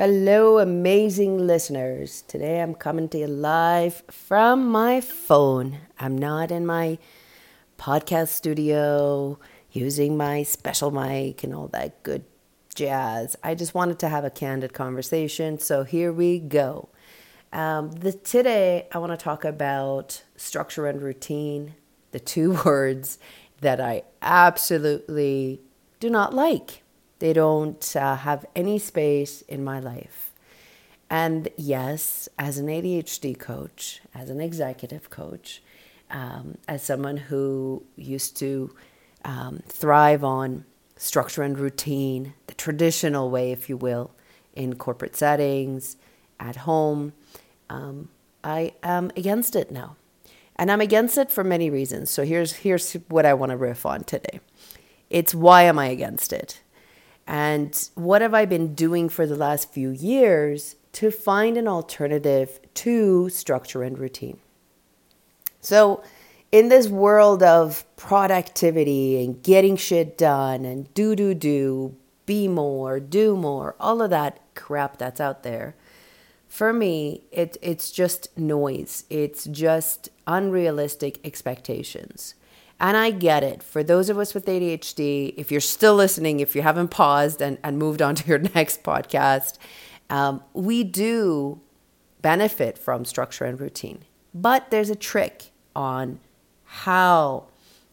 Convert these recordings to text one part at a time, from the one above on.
Hello, amazing listeners. Today I'm coming to you live from my phone. I'm not in my podcast studio using my special mic and all that good jazz. I just wanted to have a candid conversation. So here we go. Um, the, today I want to talk about structure and routine, the two words that I absolutely do not like. They don't uh, have any space in my life. And yes, as an ADHD coach, as an executive coach, um, as someone who used to um, thrive on structure and routine, the traditional way, if you will, in corporate settings, at home, um, I am against it now. And I'm against it for many reasons. So here's, here's what I want to riff on today. It's why am I against it? And what have I been doing for the last few years to find an alternative to structure and routine? So, in this world of productivity and getting shit done and do, do, do, be more, do more, all of that crap that's out there, for me, it, it's just noise. It's just unrealistic expectations. And I get it. For those of us with ADHD, if you're still listening, if you haven't paused and, and moved on to your next podcast, um, we do benefit from structure and routine. But there's a trick on how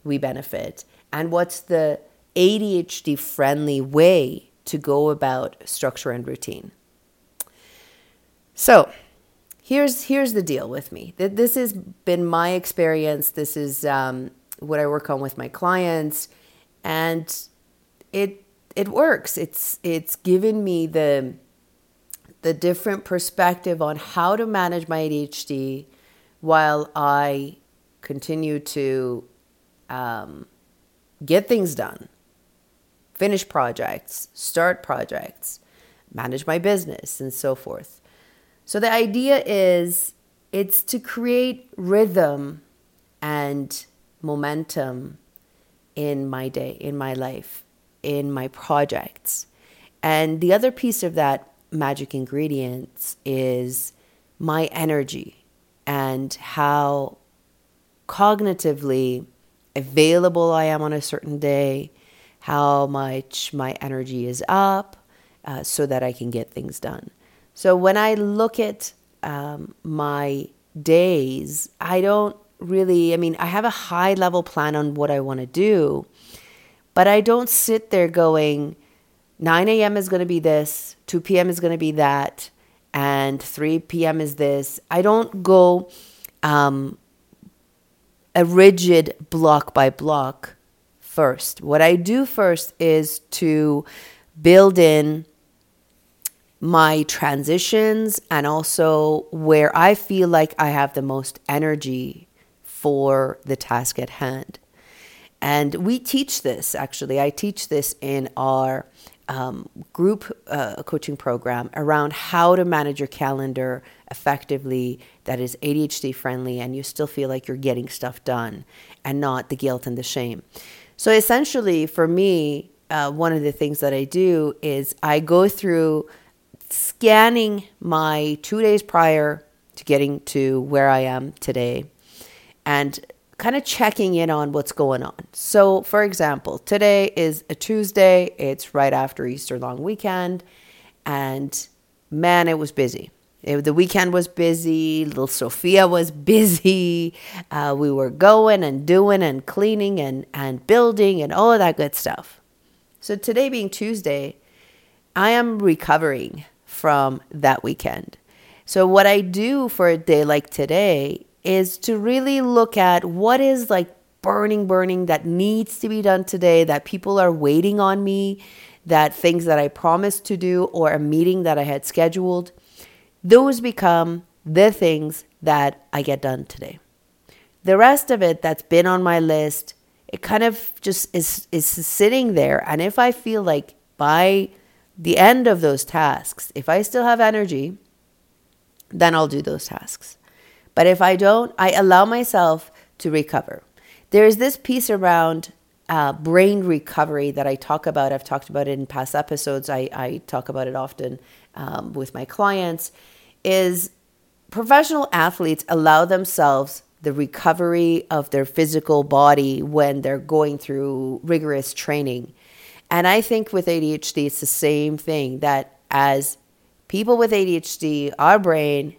we benefit and what's the ADHD friendly way to go about structure and routine. So, here's here's the deal with me. This has been my experience. This is um, what I work on with my clients, and it it works. It's it's given me the the different perspective on how to manage my ADHD while I continue to um, get things done, finish projects, start projects, manage my business, and so forth. So the idea is it's to create rhythm and momentum in my day, in my life, in my projects. And the other piece of that magic ingredients is my energy and how cognitively available I am on a certain day, how much my energy is up uh, so that I can get things done. So when I look at um, my days, I don't really, I mean, I have a high level plan on what I want to do, but I don't sit there going, 9 a.m. is going to be this, 2 p.m. is going to be that, and 3 p.m. is this. I don't go um, a rigid block by block first. What I do first is to build in my transitions and also where I feel like I have the most energy for the task at hand. And we teach this actually. I teach this in our um, group uh, coaching program around how to manage your calendar effectively that is ADHD friendly and you still feel like you're getting stuff done and not the guilt and the shame. So essentially, for me, uh, one of the things that I do is I go through scanning my two days prior to getting to where I am today and kind of checking in on what's going on. So, for example, today is a Tuesday, it's right after Easter long weekend, and man, it was busy. It, the weekend was busy, little Sophia was busy. Uh, we were going and doing and cleaning and, and building and all of that good stuff. So, today being Tuesday, I am recovering from that weekend. So, what I do for a day like today is to really look at what is like burning, burning that needs to be done today, that people are waiting on me, that things that I promised to do, or a meeting that I had scheduled. Those become the things that I get done today. The rest of it that's been on my list, it kind of just is, is sitting there. And if I feel like by the end of those tasks, if I still have energy, then I'll do those tasks. But if I don't, I allow myself to recover. There is this piece around uh, brain recovery that I talk about. I've talked about it in past episodes. I, I talk about it often um, with my clients is professional athletes allow themselves the recovery of their physical body when they're going through rigorous training. And I think with ADHD, it's the same thing that as people with ADHD, our brain,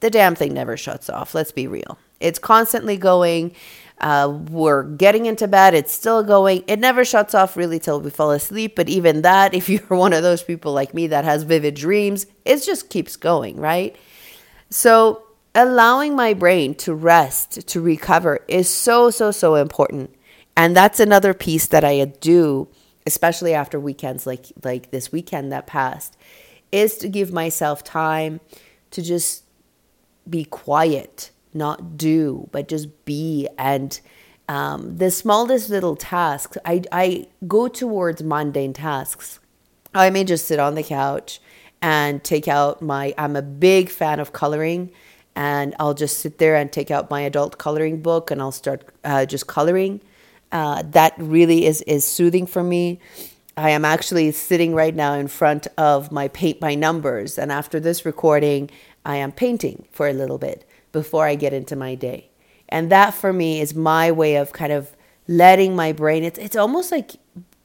the damn thing never shuts off. Let's be real. It's constantly going. Uh, we're getting into bed, it's still going. It never shuts off really till we fall asleep. But even that, if you're one of those people like me that has vivid dreams, it just keeps going, right? So, allowing my brain to rest, to recover is so, so, so important. And that's another piece that I do, especially after weekends like, like this weekend that passed, is to give myself time to just be quiet not do, but just be. And um, the smallest little tasks, I, I go towards mundane tasks. I may just sit on the couch and take out my, I'm a big fan of coloring. And I'll just sit there and take out my adult coloring book and I'll start uh, just coloring. Uh, that really is, is soothing for me. I am actually sitting right now in front of my paint by numbers. And after this recording, I am painting for a little bit before I get into my day. And that for me is my way of kind of letting my brain, it's, it's almost like,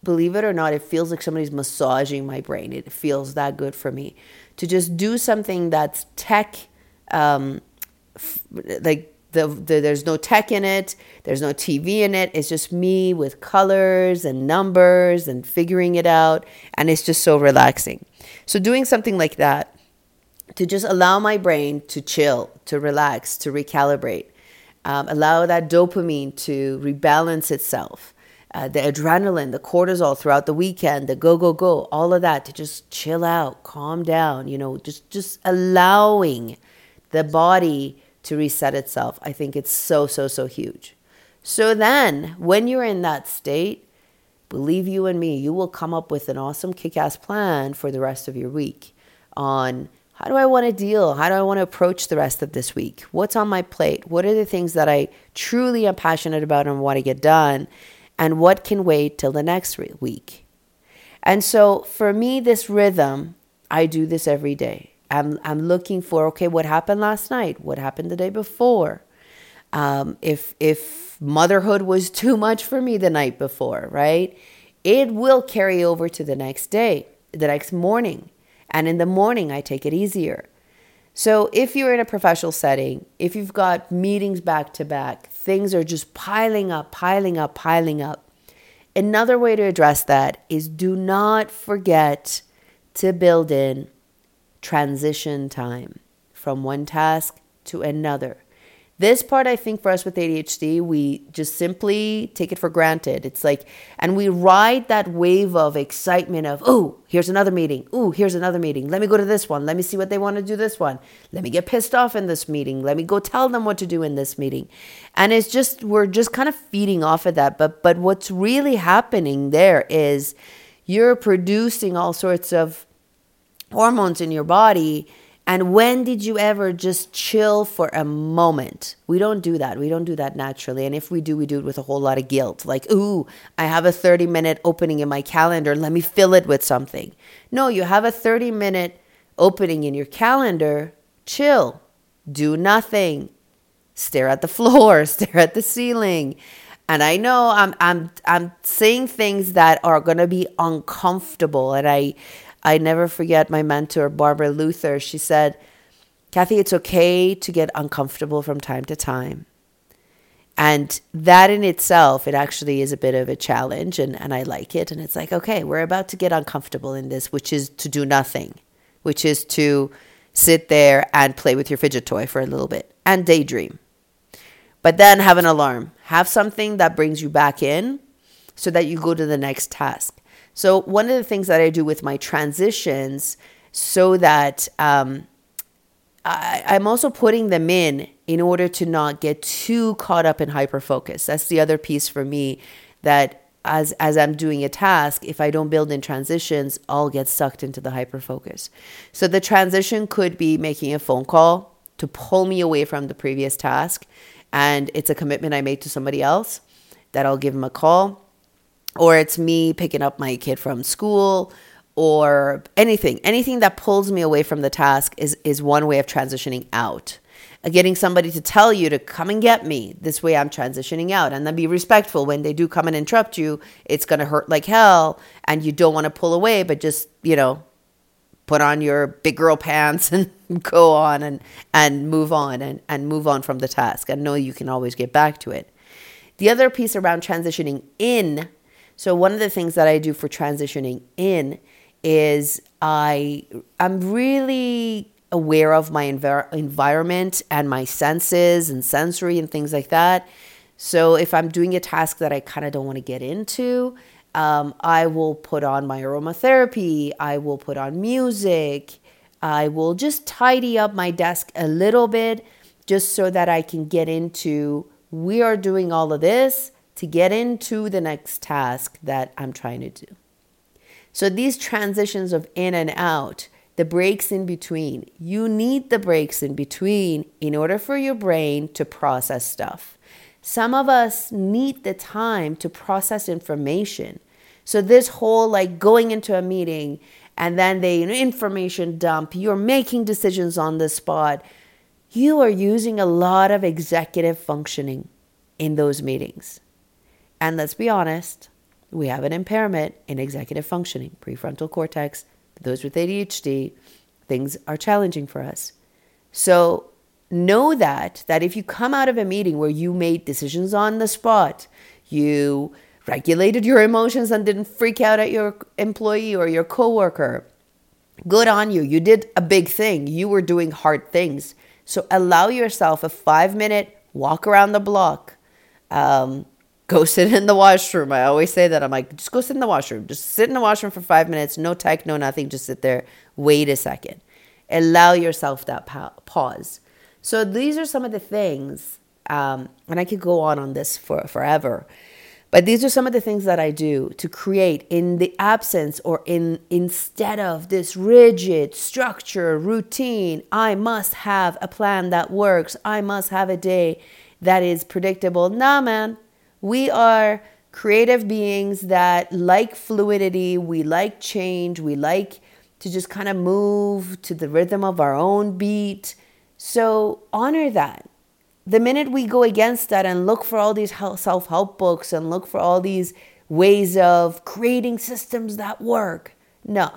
believe it or not, it feels like somebody's massaging my brain. It feels that good for me to just do something that's tech, um, f- like the, the, there's no tech in it, there's no TV in it. It's just me with colors and numbers and figuring it out. And it's just so relaxing. So, doing something like that to just allow my brain to chill, to relax, to recalibrate, um, allow that dopamine to rebalance itself, uh, the adrenaline, the cortisol throughout the weekend, the go go go, all of that to just chill out, calm down. You know, just just allowing the body to reset itself. I think it's so so so huge. So then, when you're in that state, believe you and me, you will come up with an awesome kick ass plan for the rest of your week on how do I want to deal? How do I want to approach the rest of this week? What's on my plate? What are the things that I truly am passionate about and want to get done? And what can wait till the next week? And so for me, this rhythm, I do this every day. I'm, I'm looking for, okay, what happened last night? What happened the day before? Um, if, if motherhood was too much for me the night before, right? It will carry over to the next day, the next morning. And in the morning, I take it easier. So if you're in a professional setting, if you've got meetings back to back, things are just piling up, piling up, piling up. Another way to address that is do not forget to build in transition time from one task to another. This part, I think, for us with ADHD, we just simply take it for granted. It's like, and we ride that wave of excitement of, oh, here's another meeting. Oh, here's another meeting. Let me go to this one. Let me see what they want to do this one. Let me get pissed off in this meeting. Let me go tell them what to do in this meeting. And it's just, we're just kind of feeding off of that. But, but what's really happening there is you're producing all sorts of hormones in your body and when did you ever just chill for a moment? We don't do that. We don't do that naturally. And if we do, we do it with a whole lot of guilt. Like, ooh, I have a 30 minute opening in my calendar. Let me fill it with something. No, you have a 30 minute opening in your calendar. Chill. Do nothing. Stare at the floor, stare at the ceiling. And I know I'm I'm I'm saying things that are going to be uncomfortable and I I never forget my mentor, Barbara Luther. She said, Kathy, it's okay to get uncomfortable from time to time. And that in itself, it actually is a bit of a challenge, and, and I like it. And it's like, okay, we're about to get uncomfortable in this, which is to do nothing, which is to sit there and play with your fidget toy for a little bit and daydream. But then have an alarm, have something that brings you back in so that you go to the next task. So, one of the things that I do with my transitions so that um, I, I'm also putting them in in order to not get too caught up in hyper focus. That's the other piece for me that as as I'm doing a task, if I don't build in transitions, I'll get sucked into the hyper focus. So the transition could be making a phone call to pull me away from the previous task, and it's a commitment I made to somebody else that I'll give them a call or it's me picking up my kid from school or anything, anything that pulls me away from the task is, is one way of transitioning out. Uh, getting somebody to tell you to come and get me. This way I'm transitioning out. And then be respectful when they do come and interrupt you. It's going to hurt like hell. And you don't want to pull away, but just, you know, put on your big girl pants and go on and, and move on and, and move on from the task and know you can always get back to it. The other piece around transitioning in, so one of the things that I do for transitioning in is I I'm really aware of my envir- environment and my senses and sensory and things like that. So if I'm doing a task that I kind of don't want to get into, um, I will put on my aromatherapy, I will put on music, I will just tidy up my desk a little bit just so that I can get into we are doing all of this to get into the next task that I'm trying to do. So these transitions of in and out, the breaks in between, you need the breaks in between in order for your brain to process stuff. Some of us need the time to process information. So this whole like going into a meeting and then they information dump, you're making decisions on the spot. You are using a lot of executive functioning in those meetings. And let's be honest, we have an impairment in executive functioning, prefrontal cortex. Those with ADHD, things are challenging for us. So know that that if you come out of a meeting where you made decisions on the spot, you regulated your emotions and didn't freak out at your employee or your coworker, good on you. You did a big thing. You were doing hard things. So allow yourself a 5-minute walk around the block. Um, go sit in the washroom. I always say that. I'm like, just go sit in the washroom. Just sit in the washroom for five minutes. No tech, no nothing. Just sit there. Wait a second. Allow yourself that pause. So these are some of the things, um, and I could go on on this for forever. But these are some of the things that I do to create in the absence or in instead of this rigid structure, routine. I must have a plan that works. I must have a day that is predictable. Nah, man. We are creative beings that like fluidity, we like change, we like to just kind of move to the rhythm of our own beat. So honor that. The minute we go against that and look for all these self help books and look for all these ways of creating systems that work, no,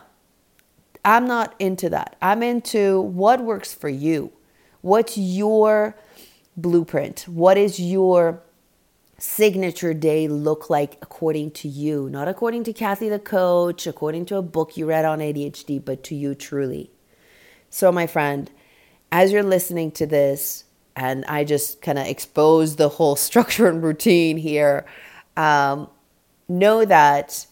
I'm not into that. I'm into what works for you. What's your blueprint? What is your signature day look like according to you? Not according to Kathy the coach, according to a book you read on ADHD, but to you truly. So, my friend, as you're listening to this, and I just kind of expose the whole structure and routine here, um, know that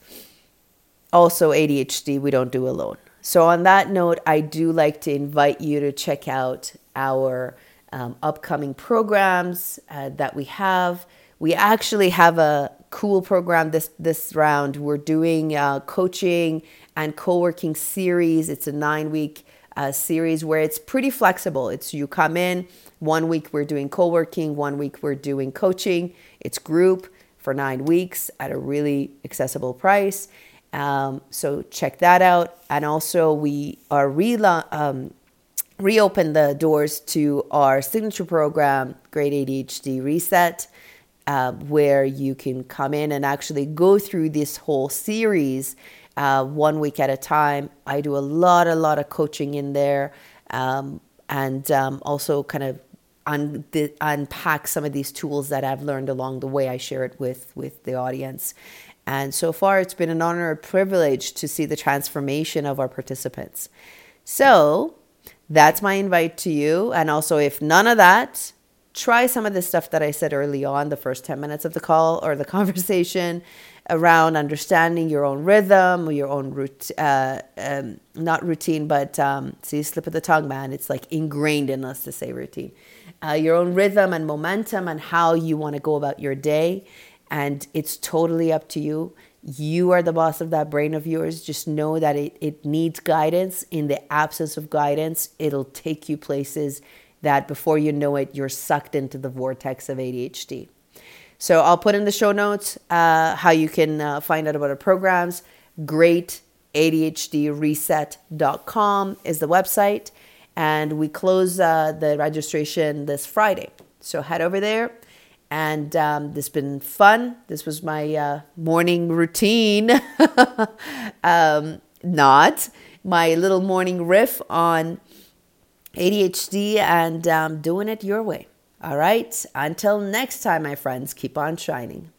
also ADHD we don't do alone. So, on that note, I do like to invite you to check out our um, upcoming programs uh, that we have. We actually have a cool program this this round. We're doing uh, coaching and co-working series. It's a nine week uh, series where it's pretty flexible. It's you come in one week we're doing co-working, one week we're doing coaching. It's group for nine weeks at a really accessible price. Um, so check that out. And also we are rela- um, reopen the doors to our signature program, Great ADHD Reset, uh, where you can come in and actually go through this whole series uh, one week at a time. I do a lot, a lot of coaching in there, um, and um, also kind of un- the, unpack some of these tools that I've learned along the way. I share it with with the audience. And so far, it's been an honor and privilege to see the transformation of our participants. So, that's my invite to you. And also, if none of that, try some of the stuff that I said early on, the first 10 minutes of the call or the conversation around understanding your own rhythm, your own route, uh, um, not routine, but um, see, slip of the tongue, man. It's like ingrained in us to say routine. Uh, your own rhythm and momentum and how you want to go about your day. And it's totally up to you. You are the boss of that brain of yours. Just know that it, it needs guidance. In the absence of guidance, it'll take you places that before you know it, you're sucked into the vortex of ADHD. So I'll put in the show notes uh, how you can uh, find out about our programs. Great ADHDreset.com is the website. And we close uh, the registration this Friday. So head over there. And um, this has been fun. This was my uh, morning routine. um, not my little morning riff on ADHD and um, doing it your way. All right. Until next time, my friends, keep on shining.